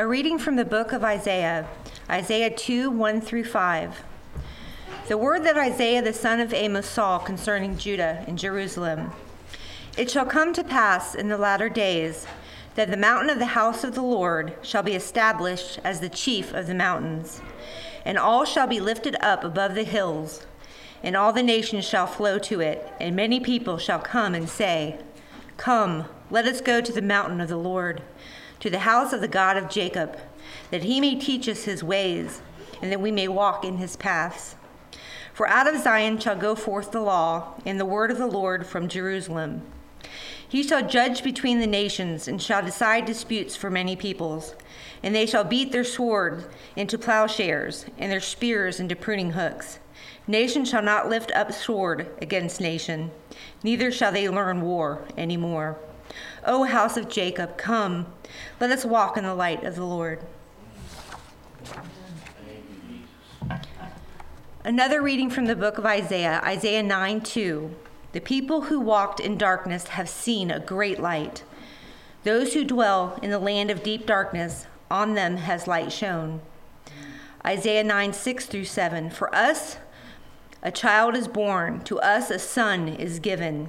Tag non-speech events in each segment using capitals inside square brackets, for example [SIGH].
A reading from the book of Isaiah, Isaiah 2 1 through 5. The word that Isaiah the son of Amos saw concerning Judah and Jerusalem. It shall come to pass in the latter days that the mountain of the house of the Lord shall be established as the chief of the mountains, and all shall be lifted up above the hills, and all the nations shall flow to it, and many people shall come and say, Come, let us go to the mountain of the Lord to the house of the God of Jacob, that he may teach us his ways, and that we may walk in his paths. For out of Zion shall go forth the law, and the word of the Lord from Jerusalem. He shall judge between the nations, and shall decide disputes for many peoples. And they shall beat their swords into plowshares, and their spears into pruning hooks. Nation shall not lift up sword against nation, neither shall they learn war any more. O house of Jacob, come, let us walk in the light of the Lord. Another reading from the book of Isaiah, Isaiah 9 2. The people who walked in darkness have seen a great light. Those who dwell in the land of deep darkness, on them has light shone. Isaiah 9 6 through 7. For us a child is born, to us a son is given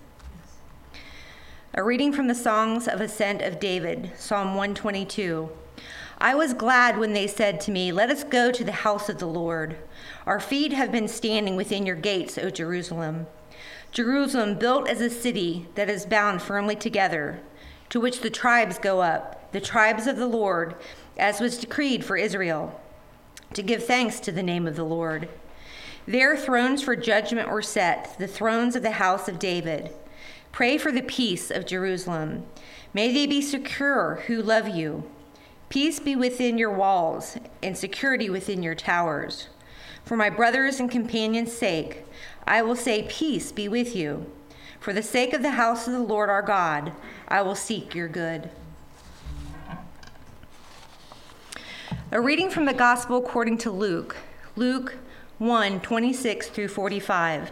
A reading from the Songs of Ascent of David, Psalm 122. I was glad when they said to me, Let us go to the house of the Lord. Our feet have been standing within your gates, O Jerusalem. Jerusalem, built as a city that is bound firmly together, to which the tribes go up, the tribes of the Lord, as was decreed for Israel, to give thanks to the name of the Lord. Their thrones for judgment were set, the thrones of the house of David. Pray for the peace of Jerusalem. May they be secure who love you. Peace be within your walls and security within your towers. For my brothers and companions' sake, I will say, Peace be with you. For the sake of the house of the Lord our God, I will seek your good. A reading from the Gospel according to Luke, Luke 1 26 through 45.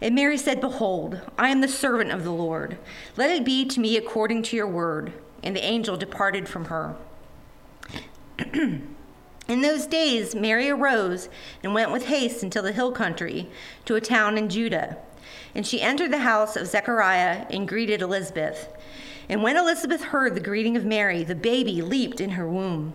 And Mary said, Behold, I am the servant of the Lord. Let it be to me according to your word. And the angel departed from her. [CLEARS THROAT] in those days, Mary arose and went with haste into the hill country to a town in Judah. And she entered the house of Zechariah and greeted Elizabeth. And when Elizabeth heard the greeting of Mary, the baby leaped in her womb.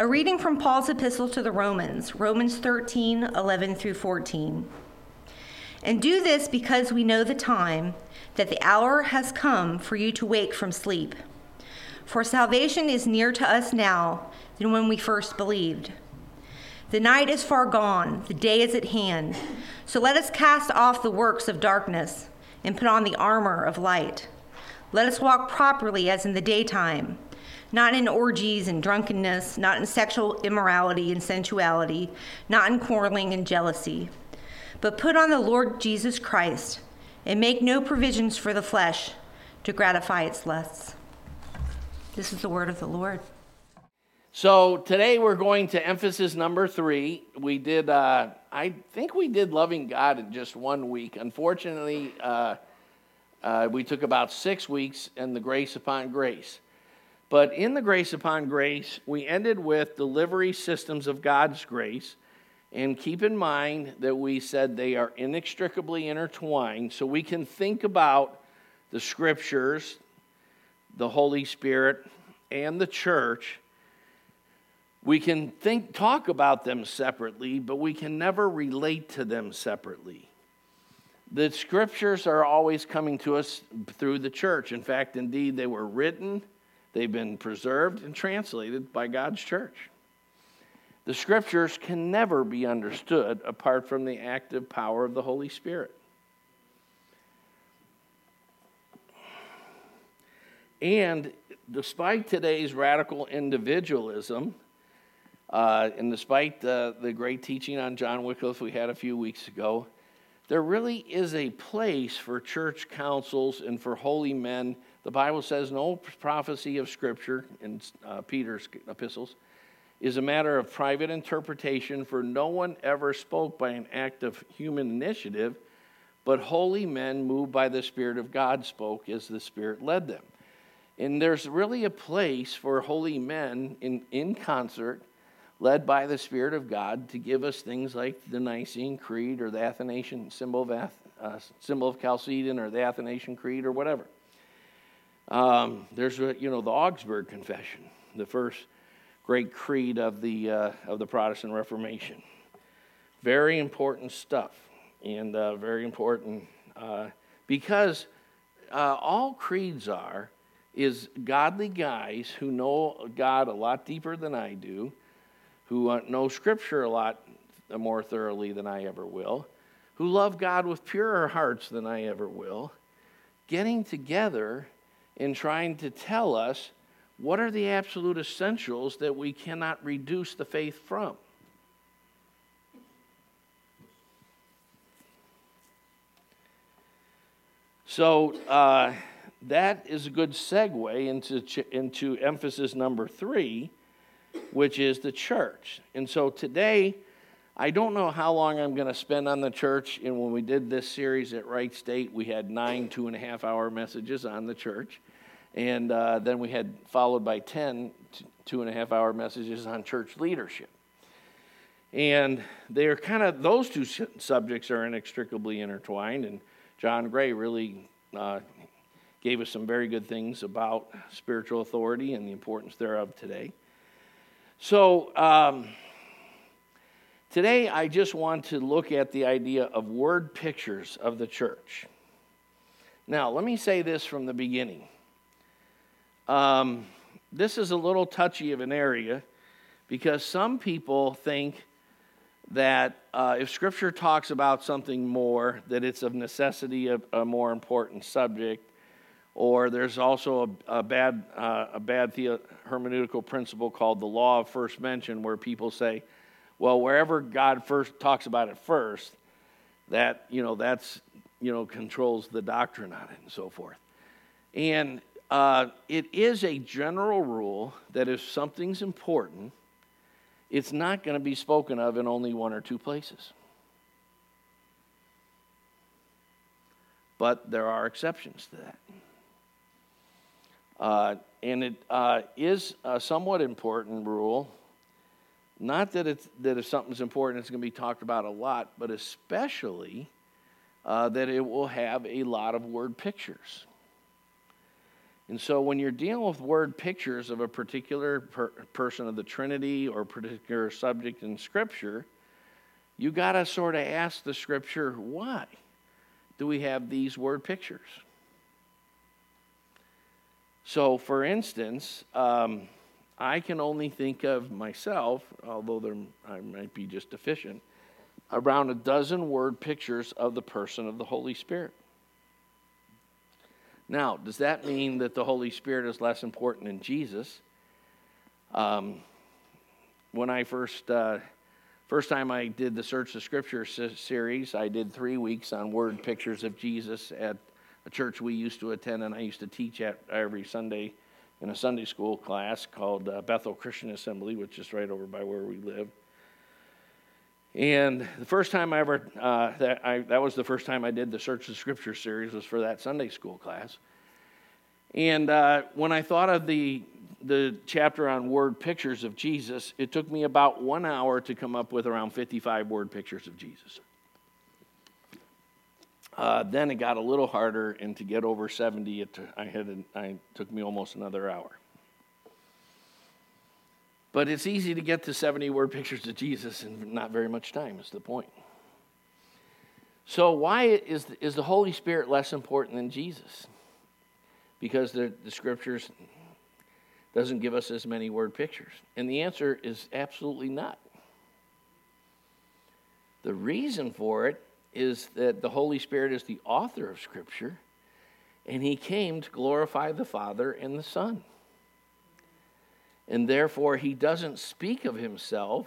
A reading from Paul's epistle to the Romans, Romans 13, 11 through 14. And do this because we know the time, that the hour has come for you to wake from sleep. For salvation is nearer to us now than when we first believed. The night is far gone, the day is at hand. So let us cast off the works of darkness and put on the armor of light. Let us walk properly as in the daytime not in orgies and drunkenness, not in sexual immorality and sensuality, not in quarreling and jealousy. But put on the Lord Jesus Christ and make no provisions for the flesh to gratify its lusts. This is the word of the Lord. So today we're going to emphasis number three. We did, uh, I think we did loving God in just one week. Unfortunately, uh, uh, we took about six weeks in the grace upon grace. But in the grace upon grace, we ended with delivery systems of God's grace. And keep in mind that we said they are inextricably intertwined, so we can think about the scriptures, the Holy Spirit, and the church. We can think, talk about them separately, but we can never relate to them separately. The scriptures are always coming to us through the church. In fact, indeed, they were written They've been preserved and translated by God's church. The scriptures can never be understood apart from the active power of the Holy Spirit. And despite today's radical individualism, uh, and despite the, the great teaching on John Wycliffe we had a few weeks ago, there really is a place for church councils and for holy men the Bible says no prophecy of Scripture in uh, Peter's epistles is a matter of private interpretation, for no one ever spoke by an act of human initiative, but holy men moved by the Spirit of God spoke as the Spirit led them. And there's really a place for holy men in, in concert, led by the Spirit of God, to give us things like the Nicene Creed or the Athanasian symbol of, uh, symbol of Chalcedon or the Athanasian Creed or whatever. Um, there's, you know, the Augsburg Confession, the first great creed of the, uh, of the Protestant Reformation. Very important stuff, and uh, very important uh, because uh, all creeds are is godly guys who know God a lot deeper than I do, who uh, know Scripture a lot more thoroughly than I ever will, who love God with purer hearts than I ever will, getting together in trying to tell us what are the absolute essentials that we cannot reduce the faith from. So uh, that is a good segue into, into emphasis number three, which is the church. And so today, I don't know how long I'm going to spend on the church. And when we did this series at Wright State, we had nine two and a half hour messages on the church. And uh, then we had followed by 10 two and a half hour messages on church leadership. And they are kind of, those two subjects are inextricably intertwined. And John Gray really uh, gave us some very good things about spiritual authority and the importance thereof today. So, um, today I just want to look at the idea of word pictures of the church. Now, let me say this from the beginning. Um, this is a little touchy of an area because some people think that uh, if Scripture talks about something more, that it's of necessity a, a more important subject, or there's also a, a bad, uh, a bad the- hermeneutical principle called the law of first mention, where people say, well, wherever God first talks about it first, that you know that's you know controls the doctrine on it and so forth. And uh, it is a general rule that if something's important, it's not going to be spoken of in only one or two places. But there are exceptions to that. Uh, and it uh, is a somewhat important rule. Not that, it's, that if something's important, it's going to be talked about a lot, but especially uh, that it will have a lot of word pictures. And so when you're dealing with word pictures of a particular per- person of the Trinity or particular subject in Scripture, you got to sort of ask the Scripture, why do we have these word pictures? So, for instance, um, I can only think of myself, although there, I might be just deficient, around a dozen word pictures of the person of the Holy Spirit. Now, does that mean that the Holy Spirit is less important than Jesus? Um, when I first uh, first time I did the Search the Scripture series, I did three weeks on word pictures of Jesus at a church we used to attend, and I used to teach at every Sunday in a Sunday school class called uh, Bethel Christian Assembly, which is right over by where we live. And the first time I ever, uh, that, I, that was the first time I did the Search the Scripture series, was for that Sunday school class. And uh, when I thought of the, the chapter on word pictures of Jesus, it took me about one hour to come up with around 55 word pictures of Jesus. Uh, then it got a little harder, and to get over 70, it, I had, I, took me almost another hour. But it's easy to get to 70 word pictures of Jesus in not very much time, is the point. So, why is, is the Holy Spirit less important than Jesus? Because the, the scriptures doesn't give us as many word pictures. And the answer is absolutely not. The reason for it is that the Holy Spirit is the author of Scripture, and He came to glorify the Father and the Son. And therefore, He doesn't speak of Himself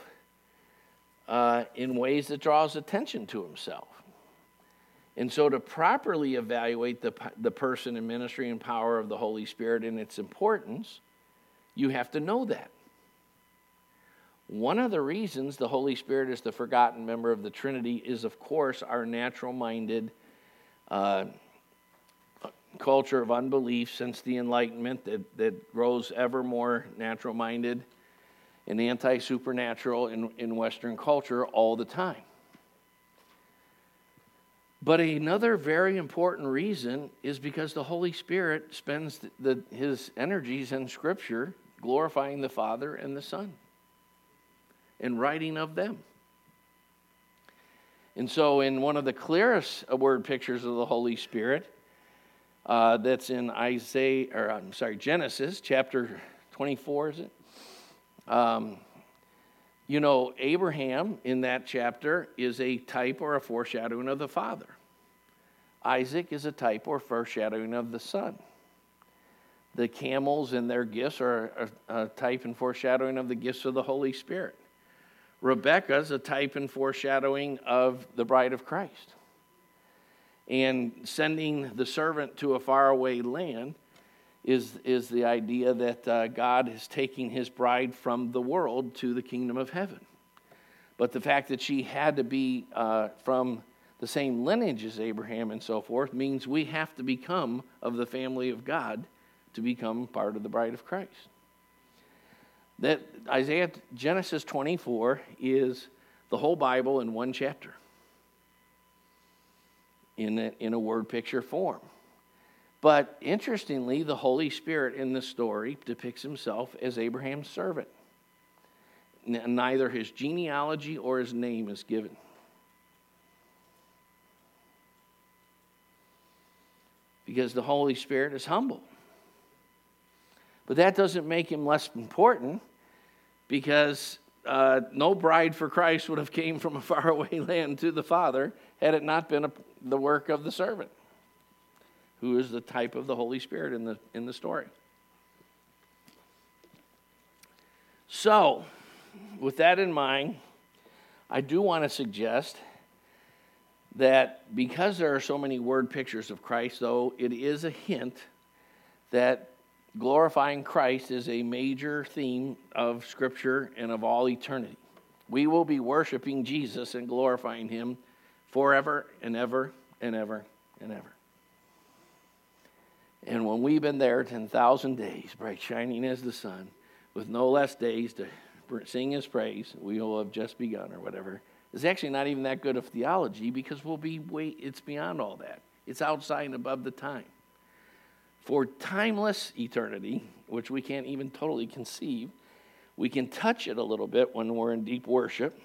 uh, in ways that draws attention to Himself. And so, to properly evaluate the, the person and ministry and power of the Holy Spirit and its importance, you have to know that. One of the reasons the Holy Spirit is the forgotten member of the Trinity is, of course, our natural minded uh, culture of unbelief since the Enlightenment that, that grows ever more natural minded and anti supernatural in, in Western culture all the time. But another very important reason is because the Holy Spirit spends the, his energies in Scripture glorifying the Father and the Son and writing of them. And so, in one of the clearest word pictures of the Holy Spirit, uh, that's in Isaiah, or I'm sorry, Genesis chapter 24, is it? Um, you know, Abraham in that chapter is a type or a foreshadowing of the Father. Isaac is a type or foreshadowing of the Son. The camels and their gifts are a, a type and foreshadowing of the gifts of the Holy Spirit. Rebecca is a type and foreshadowing of the bride of Christ. And sending the servant to a faraway land is, is the idea that uh, God is taking his bride from the world to the kingdom of heaven. But the fact that she had to be uh, from the same lineage as Abraham and so forth means we have to become of the family of God to become part of the bride of Christ. That Isaiah Genesis 24 is the whole Bible in one chapter in a, in a word picture form. But interestingly, the Holy Spirit in the story depicts himself as Abraham's servant. Neither his genealogy or his name is given. Because the Holy Spirit is humble. But that doesn't make him less important because uh, no bride for Christ would have came from a [LAUGHS] faraway land to the Father had it not been a, the work of the servant, who is the type of the Holy Spirit in the, in the story. So, with that in mind, I do want to suggest that because there are so many word pictures of Christ, though, it is a hint that glorifying Christ is a major theme of Scripture and of all eternity. We will be worshiping Jesus and glorifying Him forever and ever and ever and ever. And when we've been there 10,000 days, bright shining as the sun, with no less days to sing His praise, we will have just begun or whatever. It's actually not even that good of theology because we'll be way, it's beyond all that. It's outside and above the time. for timeless eternity, which we can't even totally conceive. We can touch it a little bit when we're in deep worship.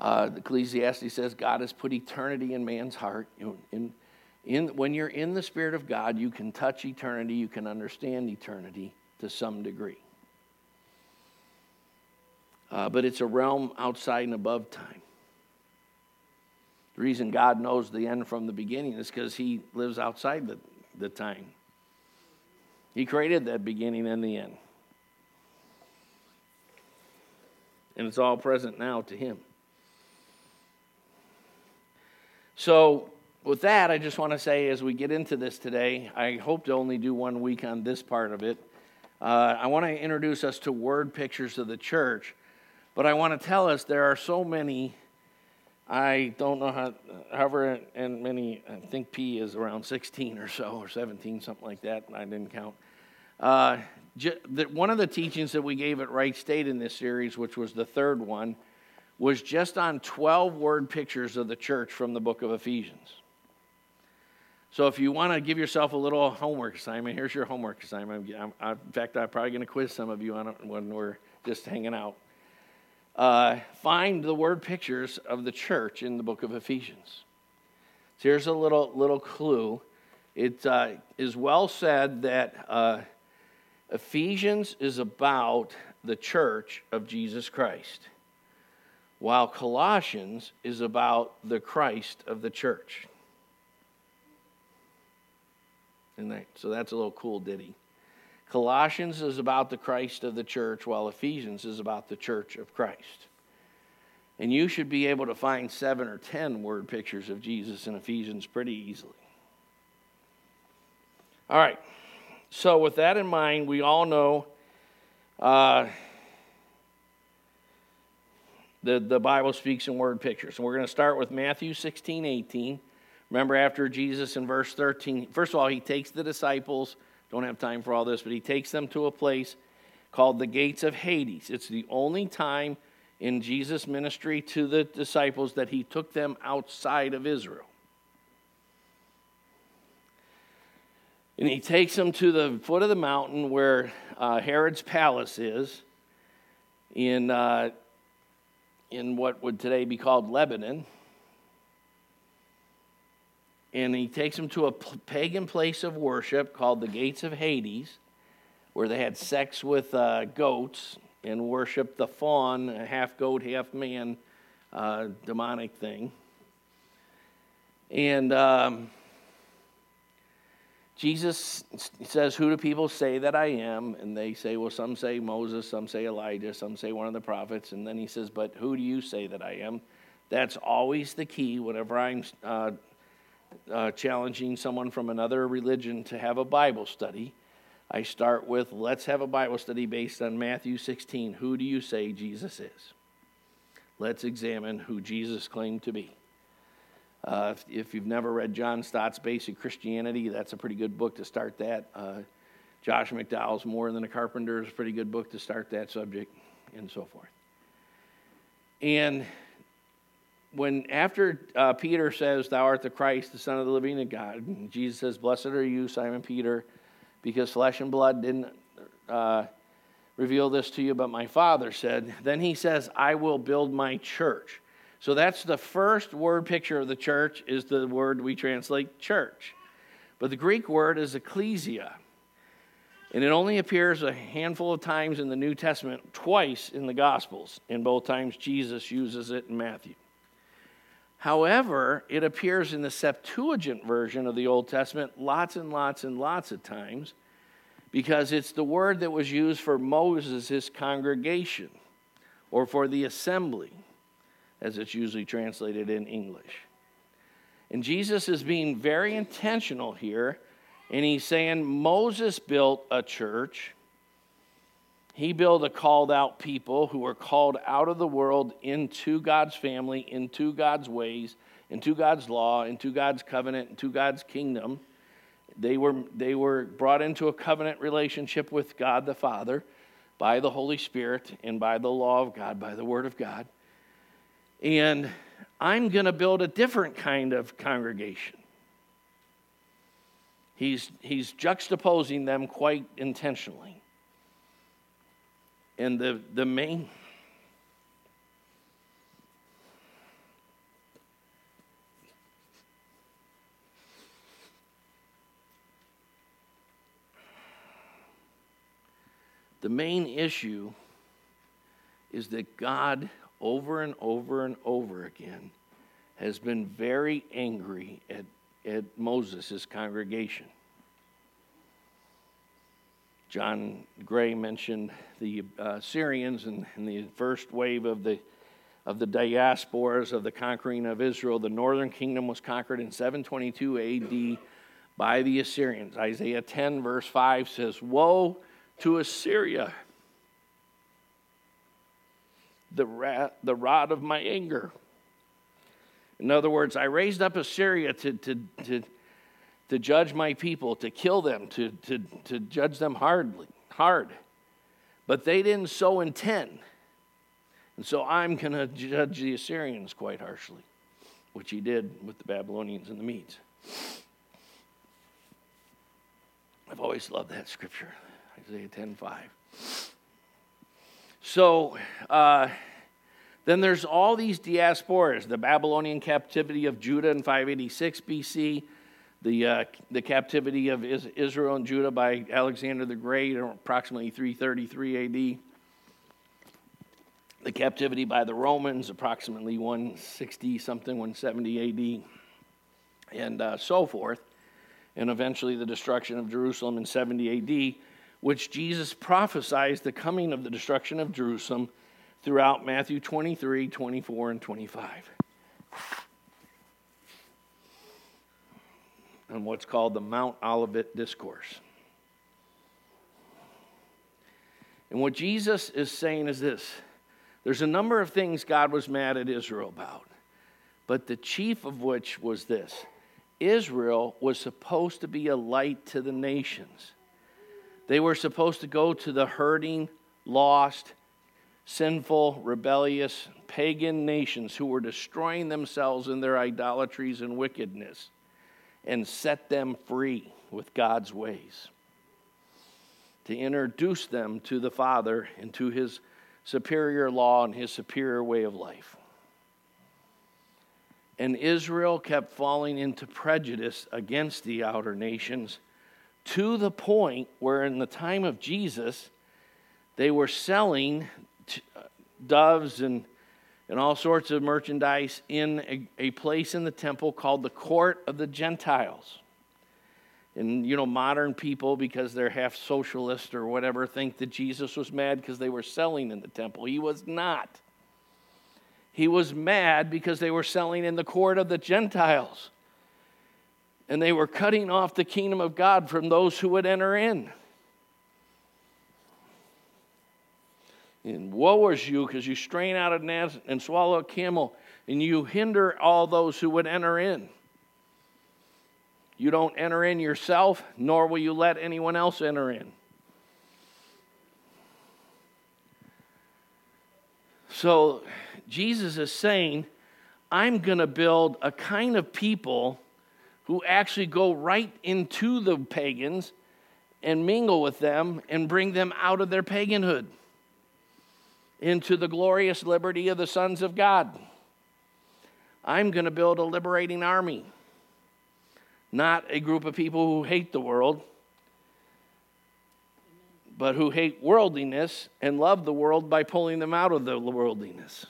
Uh, Ecclesiastes says God has put eternity in man's heart. In, in, when you're in the Spirit of God, you can touch eternity, you can understand eternity to some degree. Uh, but it's a realm outside and above time. The reason God knows the end from the beginning is because He lives outside the, the time. He created that beginning and the end. And it's all present now to Him. So, with that, I just want to say as we get into this today, I hope to only do one week on this part of it. Uh, I want to introduce us to word pictures of the church, but I want to tell us there are so many. I don't know how, however, and many, I think P is around 16 or so, or 17, something like that. I didn't count. Uh, one of the teachings that we gave at Wright State in this series, which was the third one, was just on 12 word pictures of the church from the book of Ephesians. So if you want to give yourself a little homework assignment, here's your homework assignment. I'm, I'm, in fact, I'm probably going to quiz some of you on it when we're just hanging out. Uh, find the word pictures of the church in the book of Ephesians. So here's a little little clue. It uh, is well said that uh, Ephesians is about the church of Jesus Christ while Colossians is about the Christ of the church. And so that's a little cool ditty. Colossians is about the Christ of the church, while Ephesians is about the church of Christ. And you should be able to find seven or ten word pictures of Jesus in Ephesians pretty easily. All right. So, with that in mind, we all know uh, the, the Bible speaks in word pictures. And we're going to start with Matthew 16, 18. Remember, after Jesus in verse 13, first of all, he takes the disciples, don't have time for all this, but he takes them to a place called the gates of Hades. It's the only time in Jesus' ministry to the disciples that he took them outside of Israel. And he takes them to the foot of the mountain where uh, Herod's palace is in uh, in what would today be called Lebanon. And he takes them to a pagan place of worship called the Gates of Hades, where they had sex with uh, goats and worshiped the faun, a half goat, half man uh, demonic thing. And um, Jesus says, Who do people say that I am? And they say, Well, some say Moses, some say Elijah, some say one of the prophets. And then he says, But who do you say that I am? That's always the key whenever I'm uh, uh, challenging someone from another religion to have a Bible study. I start with, Let's have a Bible study based on Matthew 16. Who do you say Jesus is? Let's examine who Jesus claimed to be. Uh, if, if, you've never read John Stott's Basic Christianity, that's a pretty good book to start that. Uh, Josh McDowell's More Than a Carpenter is a pretty good book to start that subject, and so forth. And when after uh, Peter says, Thou art the Christ, the Son of the living God, Jesus says, Blessed are you, Simon Peter, because flesh and blood didn't uh, reveal this to you, but my Father said. Then he says, I will build my church. So that's the first word picture of the church is the word we translate church. But the Greek word is ecclesia. And it only appears a handful of times in the New Testament, twice in the Gospels. In both times, Jesus uses it in Matthew. However, it appears in the Septuagint version of the Old Testament lots and lots and lots of times because it's the word that was used for Moses' congregation or for the assembly as it's usually translated in English. And Jesus is being very intentional here, and he's saying Moses built a church. He built a called out people who were called out of the world into God's family, into God's ways, into God's law, into God's covenant, into God's kingdom. They were, they were brought into a covenant relationship with God the Father by the Holy Spirit and by the law of God, by the Word of God. And I'm going to build a different kind of congregation. He's, he's juxtaposing them quite intentionally. And the, the main. The main issue is that God, over and over and over again, has been very angry at, at Moses' congregation. John Gray mentioned the uh, Syrians and, and the first wave of the, of the diasporas of the conquering of Israel. The northern kingdom was conquered in 722 AD by the Assyrians. Isaiah 10, verse 5 says, Woe to Assyria, the, ra- the rod of my anger. In other words, I raised up Assyria to, to, to, to judge my people, to kill them, to, to, to judge them hardly, hard. But they didn't so intend. And so I'm going to judge the Assyrians quite harshly, which he did with the Babylonians and the Medes. I've always loved that scripture, Isaiah 10:5. So, uh, then there's all these diasporas the Babylonian captivity of Judah in 586 BC, the, uh, the captivity of Israel and Judah by Alexander the Great, approximately 333 AD, the captivity by the Romans, approximately 160 something, 170 AD, and uh, so forth, and eventually the destruction of Jerusalem in 70 AD, which Jesus prophesied the coming of the destruction of Jerusalem throughout Matthew 23, 24, and 25. And what's called the Mount Olivet Discourse. And what Jesus is saying is this there's a number of things God was mad at Israel about, but the chief of which was this Israel was supposed to be a light to the nations. They were supposed to go to the hurting, lost, sinful, rebellious, pagan nations who were destroying themselves in their idolatries and wickedness and set them free with God's ways. To introduce them to the Father and to his superior law and his superior way of life. And Israel kept falling into prejudice against the outer nations to the point where, in the time of Jesus, they were selling uh, doves and, and all sorts of merchandise in a, a place in the temple called the Court of the Gentiles. And, you know, modern people, because they're half socialist or whatever, think that Jesus was mad because they were selling in the temple. He was not. He was mad because they were selling in the court of the Gentiles. And they were cutting off the kingdom of God from those who would enter in. And woe is you, because you strain out a gnat and swallow a camel, and you hinder all those who would enter in. You don't enter in yourself, nor will you let anyone else enter in. So Jesus is saying, I'm going to build a kind of people who actually go right into the pagans and mingle with them and bring them out of their paganhood into the glorious liberty of the sons of God. I'm going to build a liberating army, not a group of people who hate the world, but who hate worldliness and love the world by pulling them out of the worldliness.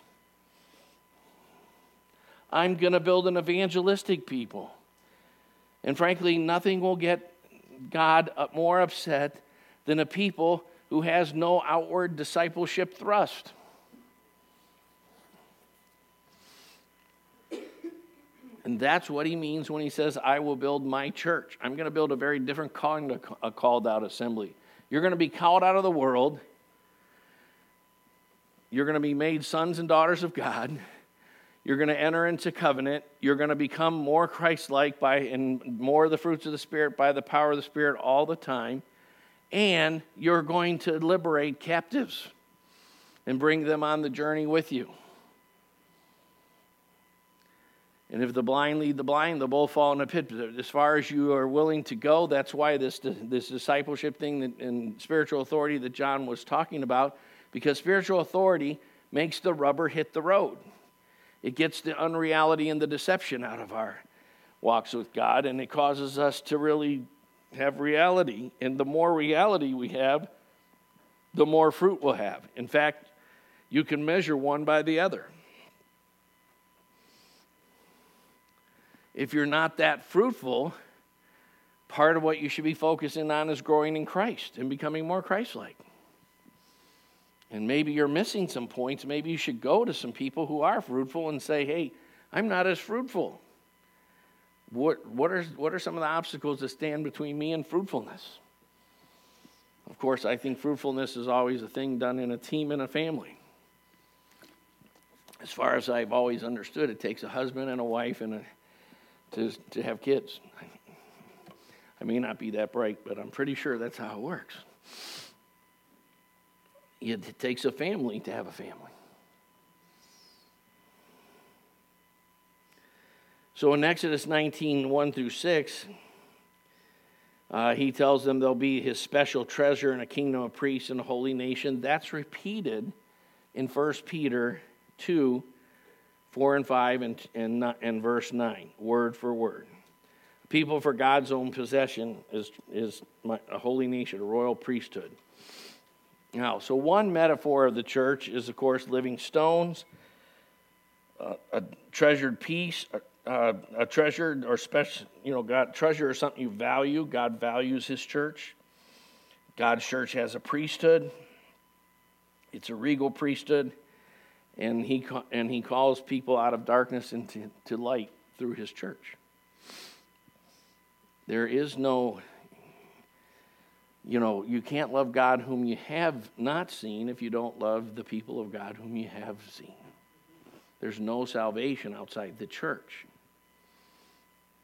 I'm going to build an evangelistic people. And frankly, nothing will get God more upset than a people who has no outward discipleship thrust. And that's what he means when he says, I will build my church. I'm going to build a very different kind of a called out assembly. You're going to be called out of the world. You're going to be made sons and daughters of God. You're going to enter into covenant. You're going to become more Christ like by and more of the fruits of the Spirit by the power of the Spirit all the time and you're going to liberate captives and bring them on the journey with you. And if the blind lead the blind, they'll both fall in a pit. As far as you are willing to go, that's why this, this discipleship thing and spiritual authority that John was talking about, because spiritual authority makes the rubber hit the road. It gets the unreality and the deception out of our walks with God, and it causes us to really have reality. And the more reality we have, the more fruit we'll have. In fact, you can measure one by the other. if you're not that fruitful, part of what you should be focusing on is growing in Christ and becoming more Christ like. And maybe you're missing some points. Maybe you should go to some people who are fruitful and say, hey, I'm not as fruitful. What, what, are, what are some of the obstacles that stand between me and fruitfulness? Of course, I think fruitfulness is always a thing done in a team and a family. As far as I've always understood, it takes a husband and a wife and a to, to have kids. I may not be that bright, but I'm pretty sure that's how it works. It takes a family to have a family. So in Exodus 19 1 through 6, uh, he tells them they'll be his special treasure in a kingdom of priests and a holy nation. That's repeated in 1 Peter 2 4 and 5 and, and, and verse 9, word for word. People for God's own possession is, is my, a holy nation, a royal priesthood. Now, so one metaphor of the church is, of course, living stones, uh, a treasured piece, uh, a treasured or special, you know, God, treasure is something you value. God values his church. God's church has a priesthood, it's a regal priesthood and he, and he calls people out of darkness into to light through his church. There is no, you know, you can't love God whom you have not seen if you don't love the people of God whom you have seen. There's no salvation outside the church.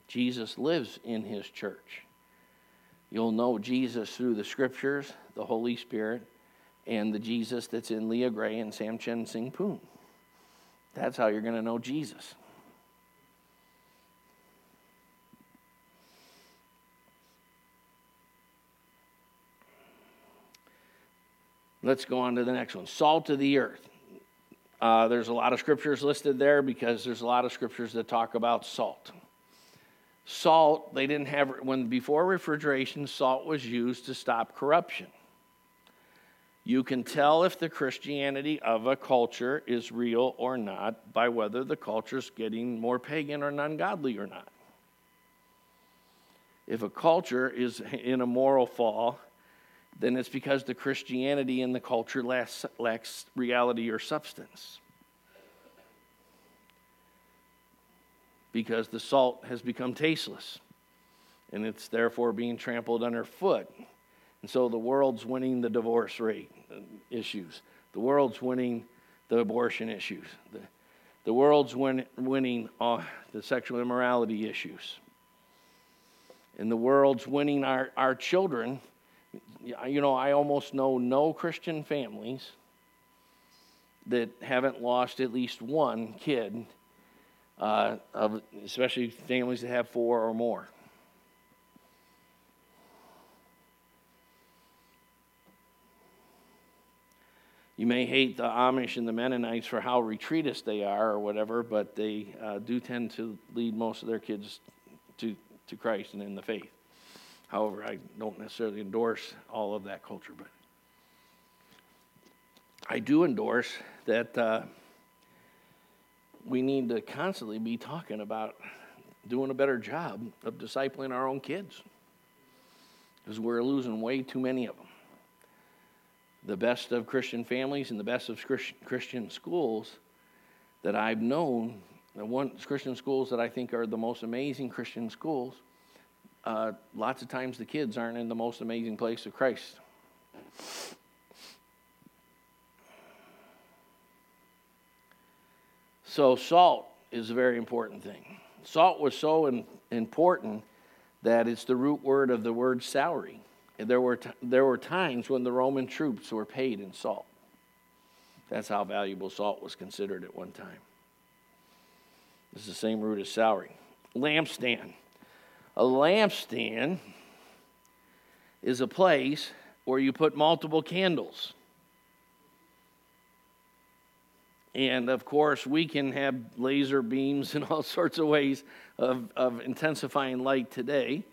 Jesus lives in his church. You'll know Jesus through the scriptures, the Holy Spirit, and the Jesus that's in Leah Gray and Samchen Sing Poon. That's how you're going to know Jesus. Let's go on to the next one. Salt of the earth. Uh, there's a lot of scriptures listed there because there's a lot of scriptures that talk about salt. Salt, they didn't have, when before refrigeration, salt was used to stop corruption. You can tell if the Christianity of a culture is real or not by whether the culture is getting more pagan or ungodly or not. If a culture is in a moral fall, then it's because the Christianity in the culture lacks, lacks reality or substance. Because the salt has become tasteless and it's therefore being trampled underfoot. And so the world's winning the divorce rate issues. The world's winning the abortion issues. The, the world's win, winning uh, the sexual immorality issues. And the world's winning our, our children. You know, I almost know no Christian families that haven't lost at least one kid, uh, of, especially families that have four or more. You may hate the Amish and the Mennonites for how retreatist they are or whatever, but they uh, do tend to lead most of their kids to, to Christ and in the faith. However, I don't necessarily endorse all of that culture, but I do endorse that uh, we need to constantly be talking about doing a better job of discipling our own kids because we're losing way too many of them the best of Christian families and the best of Christian schools that I've known, the one Christian schools that I think are the most amazing Christian schools, uh, lots of times the kids aren't in the most amazing place of Christ. So, salt is a very important thing. Salt was so in, important that it's the root word of the word salary. There were, t- there were times when the Roman troops were paid in salt. That's how valuable salt was considered at one time. It's the same root as salary. Lampstand. A lampstand is a place where you put multiple candles. And of course, we can have laser beams and all [LAUGHS] sorts of ways of, of intensifying light today.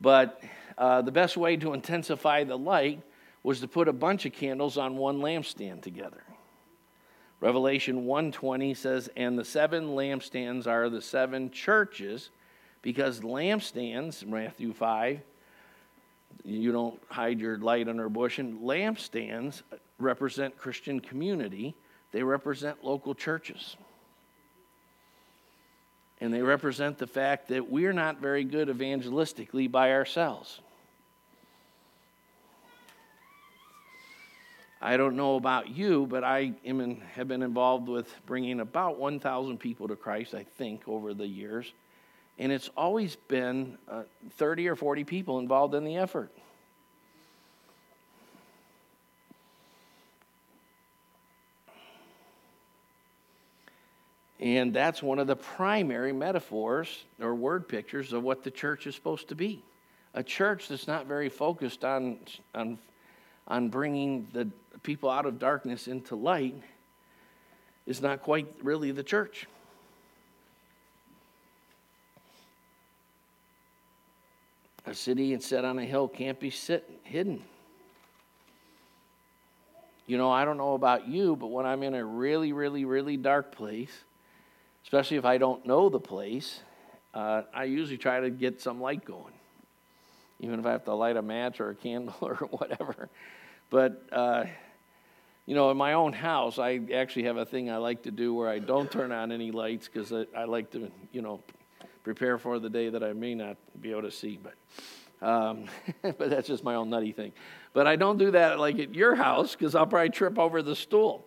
But uh, the best way to intensify the light was to put a bunch of candles on one lampstand together. Revelation 1:20 says, "And the seven lampstands are the seven churches, because lampstands, Matthew 5, you don't hide your light under a bush, and lampstands represent Christian community. They represent local churches. And they represent the fact that we're not very good evangelistically by ourselves. I don't know about you, but I am in, have been involved with bringing about 1,000 people to Christ, I think, over the years. And it's always been uh, 30 or 40 people involved in the effort. And that's one of the primary metaphors or word pictures of what the church is supposed to be. A church that's not very focused on, on, on bringing the people out of darkness into light is not quite really the church. A city and set on a hill can't be sit, hidden. You know, I don't know about you, but when I'm in a really, really, really dark place, especially if I don't know the place, uh, I usually try to get some light going, even if I have to light a match or a candle [LAUGHS] or whatever. But, uh, you know, in my own house, I actually have a thing I like to do where I don't turn on any lights because I, I, like to, you know, prepare for the day that I may not be able to see. But, um, [LAUGHS] but that's just my own nutty thing. But I don't do that like at your house because I'll probably trip over the stool.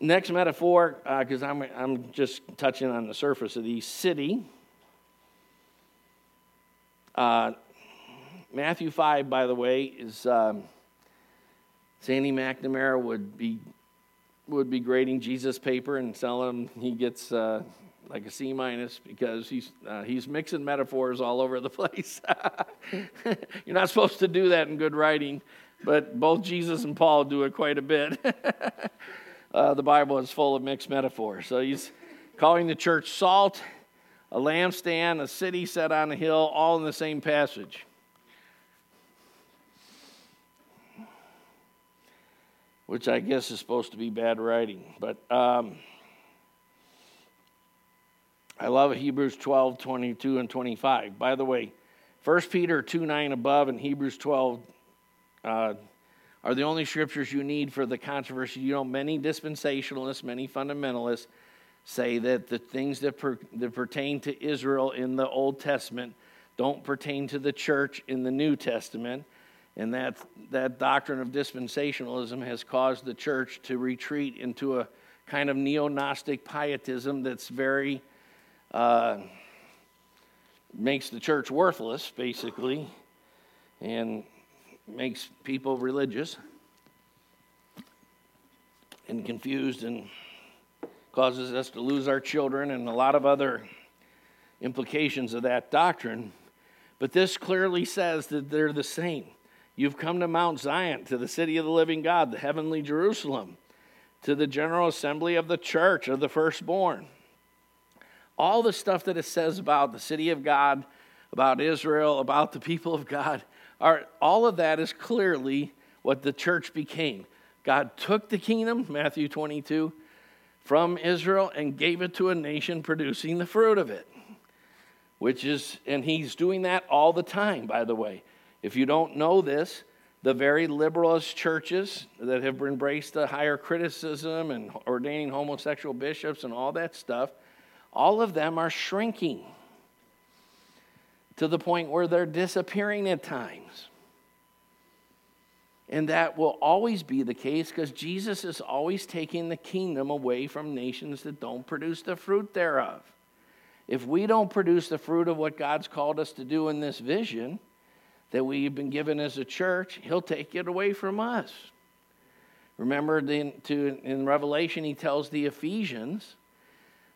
Next metaphor, because uh, I'm, I'm just touching on the surface of these city. Uh, Matthew 5, by the way, is um, Sandy McNamara would be would be grading Jesus paper and tell him he gets uh, like a C minus because he's uh, he's mixing metaphors all over the [LAUGHS] place. [LAUGHS] You're not supposed to do that in good writing, but both Jesus and Paul do it quite a bit. [LAUGHS] uh, the Bible is full of mixed metaphors. So he's calling the church salt, a lampstand, a city set on a hill, all in the same passage. Which I guess is supposed to be bad writing. But um, I love Hebrews 12, 22, and 25. By the way, 1 Peter 2, 9 above and Hebrews 12 uh, are the only scriptures you need for the controversy. You know, many dispensationalists, many fundamentalists say that the things that, per, that pertain to Israel in the Old Testament don't pertain to the church in the New Testament. And that, that doctrine of dispensationalism has caused the church to retreat into a kind of neo Gnostic pietism that's very, uh, makes the church worthless, basically. And makes people religious and confused and causes us to lose our children and a lot of other implications of that doctrine. But this clearly says that they're the same. You've come to Mount Zion, to the city of the living God, the heavenly Jerusalem, to the general assembly of the church of the firstborn. All the stuff that it says about the city of God, about Israel, about the people of God, are, all of that is clearly what the church became. God took the kingdom, Matthew 22, from Israel and gave it to a nation producing the fruit of it. Which is, and he's doing that all the time, by the way. If you don't know this, the very liberalist churches that have embraced the higher criticism and ordaining homosexual bishops and all that stuff, all of them are shrinking to the point where they're disappearing at times. And that will always be the case because Jesus is always taking the kingdom away from nations that don't produce the fruit thereof. If we don't produce the fruit of what God's called us to do in this vision that we've been given as a church, He'll take it away from us. Remember, to, in Revelation, he tells the Ephesians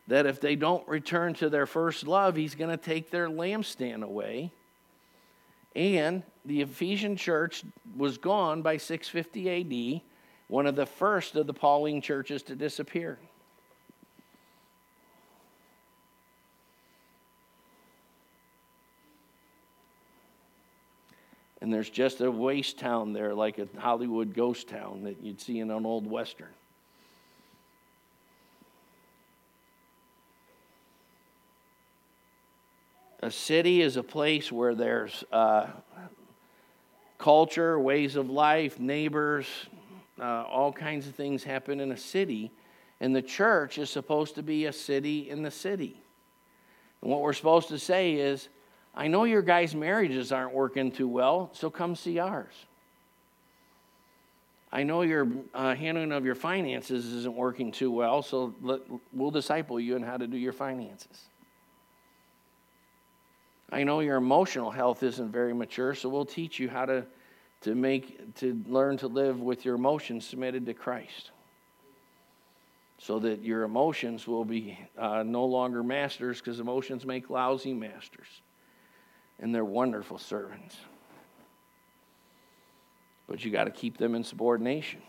that if they don't return to their first love, he's going to take their lampstand away. And the Ephesian church was gone by 650 AD, one of the first of the Pauline churches to disappear. And there's just a waste town there, like a Hollywood ghost town that you'd see in an old Western. A city is a place where there's uh, culture, ways of life, neighbors, uh, all kinds of things happen in a city. And the church is supposed to be a city in the city. And what we're supposed to say is, I know your guys' marriages aren't working too well, so come see ours. I know your uh, handling of your finances isn't working too well, so let, we'll disciple you in how to do your finances. I know your emotional health isn't very mature, so we'll teach you how to, to make to learn to live with your emotions submitted to Christ. So that your emotions will be uh, no longer masters, because emotions make lousy masters. And they're wonderful servants. But you got to keep them in subordination.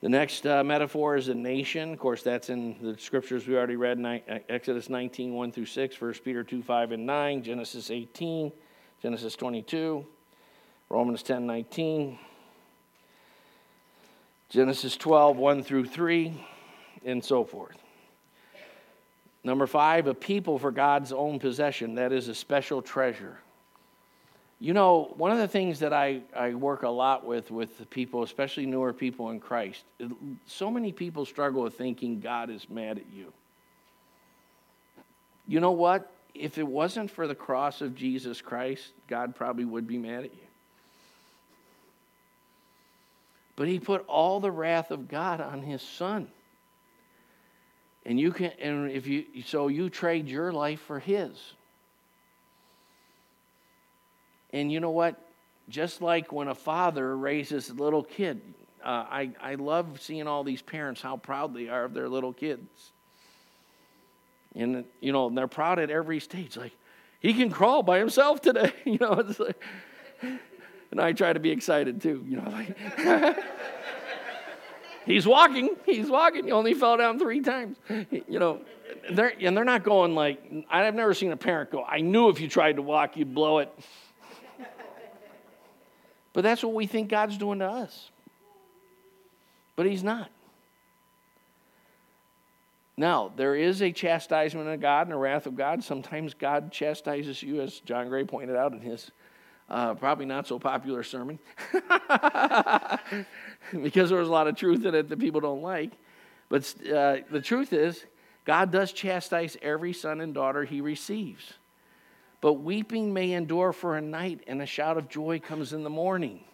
The next uh, metaphor is a nation. Of course, that's in the scriptures we already read uh, Exodus 19, 1 through 6, 1 Peter 2, 5, and 9, Genesis 18, Genesis 22, Romans 10, 19, Genesis 12, 1 through 3, and so forth. Number five, a people for God's own possession. That is a special treasure. You know, one of the things that I, I work a lot with with people, especially newer people in Christ, so many people struggle with thinking God is mad at you. You know what? If it wasn't for the cross of Jesus Christ, God probably would be mad at you. But he put all the wrath of God on his son. And you can and if you so you trade your life for his. And you know what? Just like when a father raises a little kid, uh, I, I love seeing all these parents how proud they are of their little kids. And, you know, they're proud at every stage. Like, he can crawl by himself today. [LAUGHS] You know, it's like, and I try to be excited too. You know, like, [LAUGHS] he's walking, he's walking. He only fell down three times. You know, they're, and they're not going like, I've never seen a parent go, I knew if you tried to walk, you'd blow it. [LAUGHS] But that's what we think God's doing to us. But He's not. Now, there is a chastisement of God and a wrath of God. Sometimes God chastises you, as John Gray pointed out in his uh, probably not so popular sermon, [LAUGHS] because there was a lot of truth in it that people don't like. But uh, the truth is, God does chastise every son and daughter he receives. But weeping may endure for a night, and a shout of joy comes in the morning.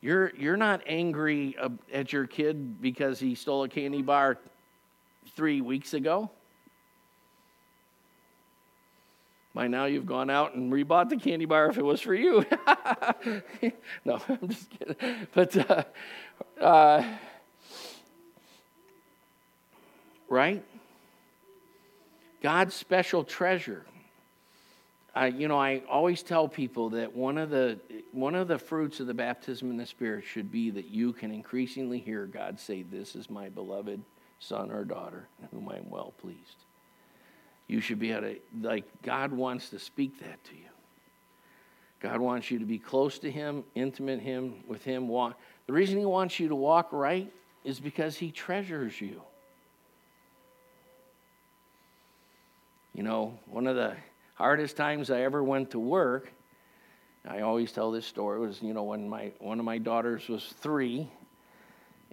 You're, you're not angry at your kid because he stole a candy bar three weeks ago. By now, you've gone out and rebought the candy bar if it was for you. [LAUGHS] no, I'm just kidding. But, uh, uh, right? God's special treasure. You know, I always tell people that one of the one of the fruits of the baptism in the Spirit should be that you can increasingly hear God say, "This is my beloved son or daughter, whom I am well pleased." You should be able to like God wants to speak that to you. God wants you to be close to Him, intimate Him with Him. Walk. The reason He wants you to walk right is because He treasures you. You know, one of the hardest times I ever went to work, I always tell this story, was, you know, when my, one of my daughters was three,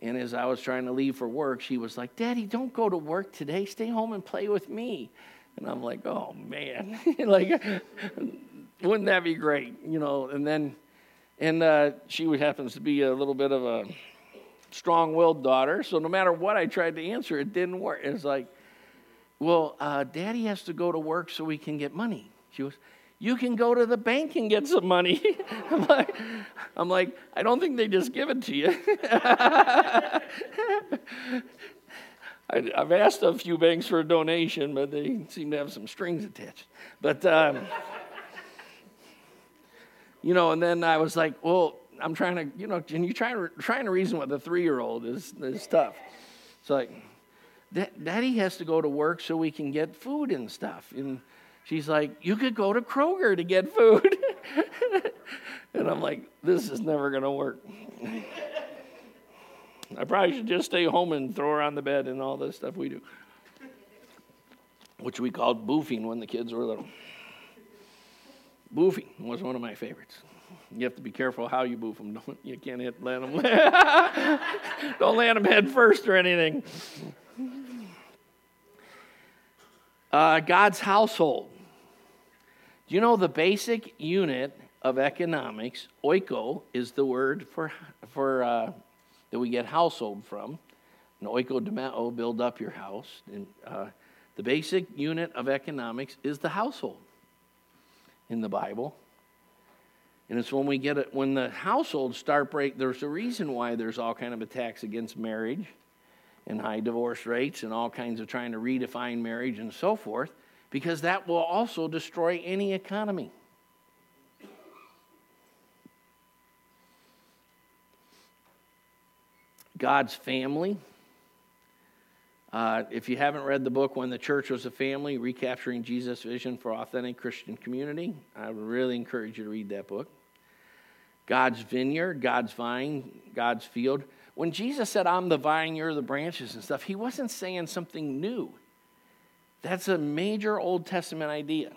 and as I was trying to leave for work, she was like, Daddy, don't go to work today. Stay home and play with me. And I'm like, oh, man. [LAUGHS] like, wouldn't that be great? You know, and then, and uh, she happens to be a little bit of a strong willed daughter. So no matter what I tried to answer, it didn't work. It's like, well, uh, daddy has to go to work so we can get money. She goes, You can go to the bank and get some money. [LAUGHS] I'm, like, I'm like, I don't think they just give it to you. [LAUGHS] I, have asked a few banks for a donation, but they seem to have some strings attached. But, um, you know, and then I was like, well, I'm trying to, you know, and you trying to, trying to reason with a three year old is, is tough. It's like, Daddy has to go to work so we can get food and stuff. And she's like, You could go to Kroger to get food. [LAUGHS] and I'm like, This is never going to work. [LAUGHS] I probably should just stay home and throw her on the bed and all this stuff we do, which we called boofing when the kids were little. Boofing was one of my favorites. You have to be careful how you boof them. Don't, you can't hit, land them. [LAUGHS] don't land them head first or anything. Uh, God's household. Do you know the basic unit of economics? Oiko is the word for for uh, that we get household from. And oikodomeo, build up your house. And uh, the basic unit of economics is the household in the Bible. And it's when we get it, when the households start break, there's a reason why there's all kind of attacks against marriage and high divorce rates and all kinds of trying to redefine marriage and so forth, because that will also destroy any economy. God's family. Uh, if you haven't read the book When the Church Was a Family, Recapturing Jesus' Vision for Authentic Christian Community, I would really encourage you to read that book. God's vineyard, God's vine, God's field. When Jesus said, I'm the vine, you're the branches and stuff, he wasn't saying something new. That's a major Old Testament idea.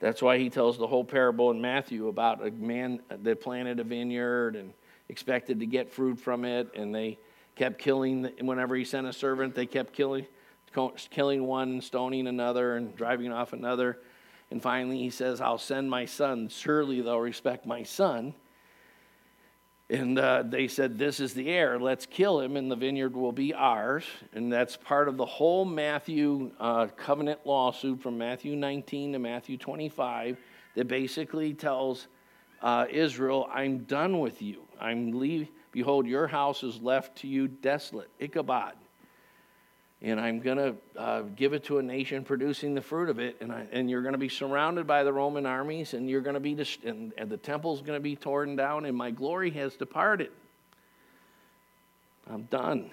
That's why he tells the whole parable in Matthew about a man that planted a vineyard and expected to get fruit from it, and they kept killing. Whenever he sent a servant, they kept killing killing one, stoning another, and driving off another. And finally, he says, I'll send my son. Surely they'll respect my son. And uh, they said, This is the heir. Let's kill him, and the vineyard will be ours. And that's part of the whole Matthew uh, covenant lawsuit from Matthew 19 to Matthew 25 that basically tells uh, Israel, I'm done with you. I'm leave. Behold, your house is left to you desolate. Ichabod and I'm going to uh, give it to a nation producing the fruit of it. And, I, and you're going to be surrounded by the Roman armies, and you're going to be, dis- and, and the temple's going to be torn down, and my glory has departed. I'm done.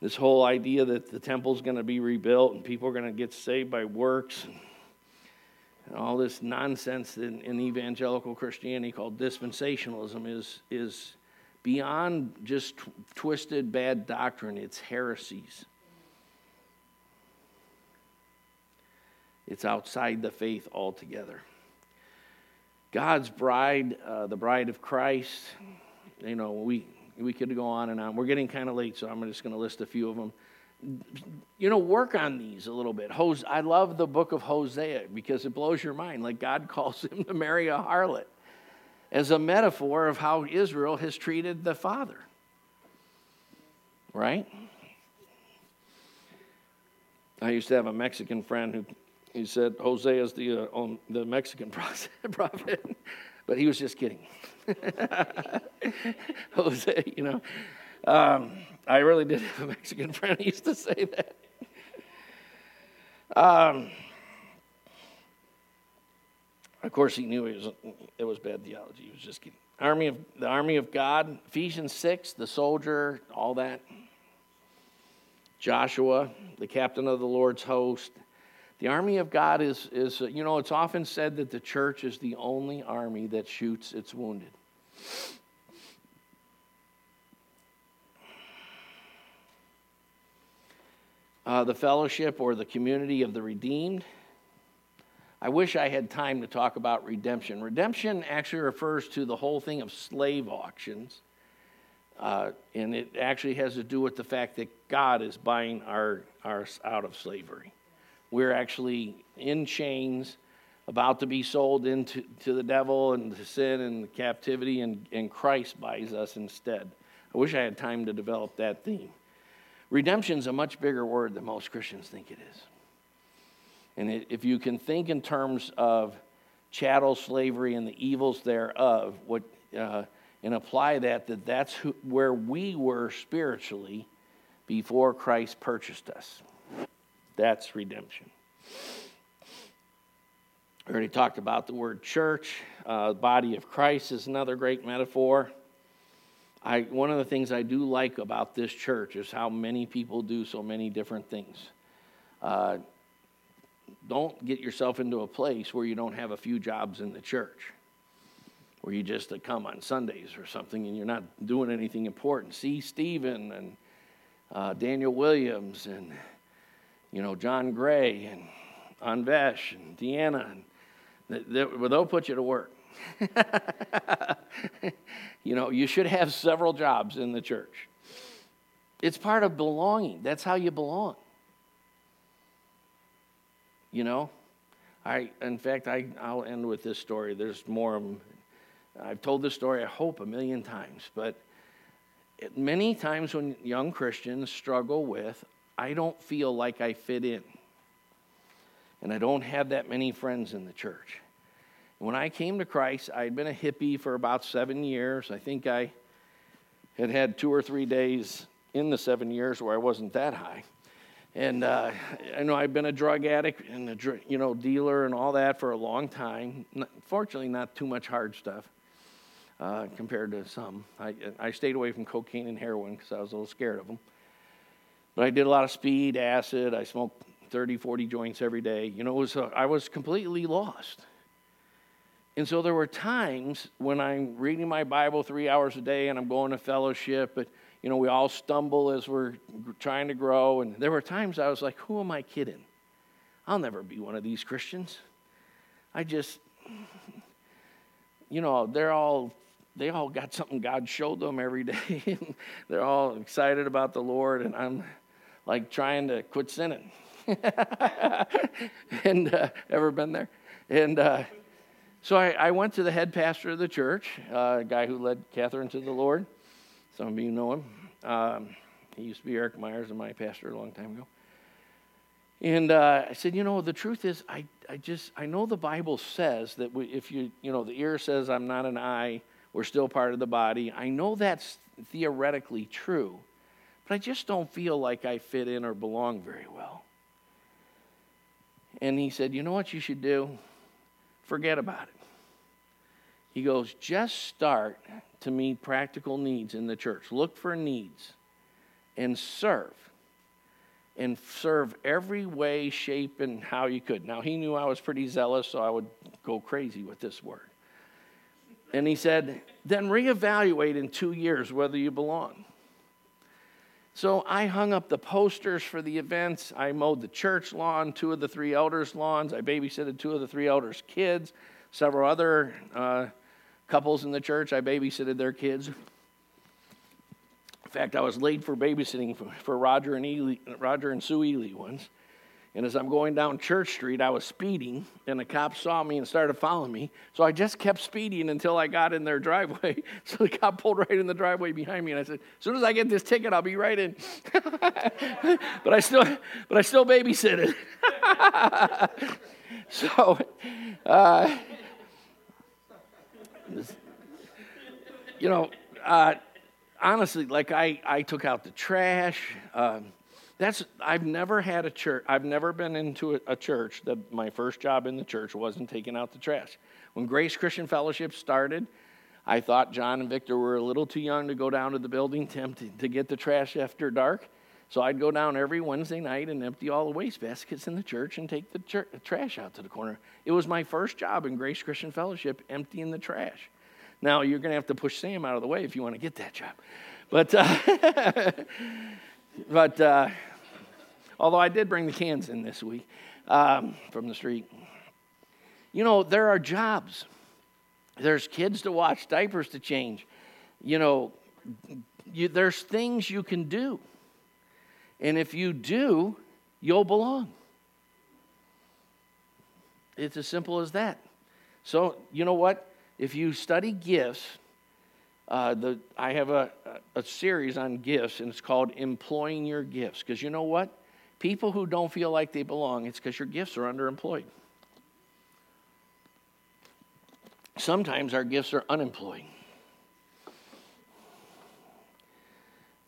This whole idea that the temple's going to be rebuilt and people are going to get saved by works and, and all this nonsense in, in evangelical Christianity called dispensationalism is, is beyond just t- twisted bad doctrine, it's heresies. It's outside the faith altogether. God's bride, uh, the bride of Christ, you know, we, we could go on and on. We're getting kind of late, so I'm just going to list a few of them. You know, work on these a little bit. Hose, I love the book of Hosea because it blows your mind. Like God [LAUGHS] calls him to marry a harlot as a metaphor of how Israel has treated the Father. Right? I used to have a Mexican friend who he said Jose is the, uh, the Mexican [LAUGHS] prophet, but he was just kidding. [LAUGHS] Jose, you know. Um, I really did have a Mexican friend who used to say that. Um, of course, he knew it was, it was bad theology. He was just kidding. Army of, the army of God, Ephesians 6, the soldier, all that. Joshua, the captain of the Lord's host. The army of God is, is, you know, it's often said that the church is the only army that shoots its wounded. Uh, the fellowship or the community of the redeemed I wish I had time to talk about redemption. Redemption actually refers to the whole thing of slave auctions. Uh, and it actually has to do with the fact that God is buying our, our out of slavery. We're actually in chains, about to be sold into to the devil and to sin and captivity, and, and Christ buys us instead. I wish I had time to develop that theme. Redemption is a much bigger word than most Christians think it is. And if you can think in terms of chattel slavery and the evils thereof, what, uh, and apply that, that that's who, where we were spiritually before Christ purchased us. That's redemption. I already talked about the word church. Uh, body of Christ is another great metaphor. I, one of the things I do like about this church is how many people do so many different things. Uh, don't get yourself into a place where you don't have a few jobs in the church, where you just come on Sundays or something and you're not doing anything important. See Stephen and uh, Daniel Williams and you know John Gray and Anvesh and Deanna, and they, they, they'll put you to work. [LAUGHS] you know, you should have several jobs in the church. It's part of belonging. That's how you belong. You know, I, in fact, I, I'll end with this story. There's more. I've told this story, I hope, a million times. But it, many times when young Christians struggle with, I don't feel like I fit in. And I don't have that many friends in the church. When I came to Christ, I'd been a hippie for about seven years. I think I had had two or three days in the seven years where I wasn't that high. And uh, I know I've been a drug addict and a you know dealer and all that for a long time. Fortunately, not too much hard stuff uh, compared to some. I, I stayed away from cocaine and heroin because I was a little scared of them. But I did a lot of speed, acid. I smoked 30, 40 joints every day. You know, was, uh, I was completely lost. And so there were times when I'm reading my Bible three hours a day and I'm going to fellowship, but you know, we all stumble as we're trying to grow. And there were times I was like, who am I kidding? I'll never be one of these Christians. I just, you know, they're all, they all got something God showed them every [LAUGHS] day. [LAUGHS] they're all excited about the Lord. And I'm like trying to quit sinning. [LAUGHS] and uh, ever been there? And uh, so I, I, went to the head pastor of the church, uh, a guy who led Catherine to the Lord. Some of you know him. Um, he used to be Eric Myers and my pastor a long time ago. And uh, I said, you know, the truth is, I, I just, I know the Bible says that we, if you, you know, the ear says, I'm not an eye, we're still part of the body. I know that's theoretically true, but I just don't feel like I fit in or belong very well. And he said, you know what you should do? Forget about it. He goes, just start to meet practical needs in the church. Look for needs and serve. And serve every way, shape, and how you could. Now, he knew I was pretty zealous, so I would go crazy with this word. And he said, then reevaluate in two years whether you belong. So I hung up the posters for the events. I mowed the church lawn, two of the three elders' lawns. I babysitted two of the three elders' kids, several other uh, couples in the church, I babysitted their kids. In fact, I was late for babysitting for, for Roger, and Ely, Roger and Sue Ely once. And as I'm going down Church Street, I was speeding, and the cop saw me and started following me. So I just kept speeding until I got in their [LAUGHS] driveway. So the cop pulled right in the driveway behind me, and I said, "As soon as I get this ticket, I'll be right in." [LAUGHS] but I still, but I still babysitted. [LAUGHS] so. Uh, you know, uh, honestly, like I, I took out the trash. Um, that's I've never had a church. I've never been into a, a, church that my first job in the church wasn't taking out the trash. When Grace Christian Fellowship started, I thought John and Victor were a little too young to go down to the building to, to get the trash after dark. So I'd go down every Wednesday night and empty all the waste baskets in the church and take the trash out to the corner. It was my first job in Grace Christian Fellowship, emptying the trash. Now you're going to have to push Sam out of the way if you want to get that job. But, uh, [LAUGHS] but uh, although I did bring the cans in this week um, from the street, you know there are jobs. There's kids to watch, diapers to change. You know, you, there's things you can do. And if you do, you'll belong. It's as simple as that. So, you know what? If you study gifts, uh, the, I have a, a series on gifts, and it's called Employing Your Gifts. Because you know what? People who don't feel like they belong, it's because your gifts are underemployed. Sometimes our gifts are unemployed.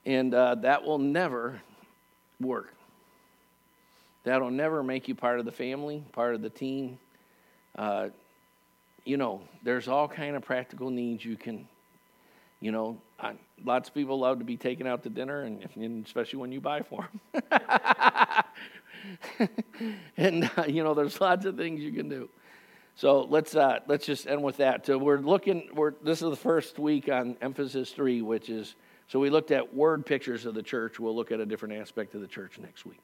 And uh, that will never work. That'll never make you part of the family, part of the team. Uh, you know, there's all kind of practical needs you can, you know, I, lots of people love to be taken out to dinner, and, and especially when you buy for them. [LAUGHS] and uh, you know, there's lots of things you can do. So let's uh, let's just end with that. So we're looking. We're this is the first week on emphasis three, which is so we looked at word pictures of the church. We'll look at a different aspect of the church next week.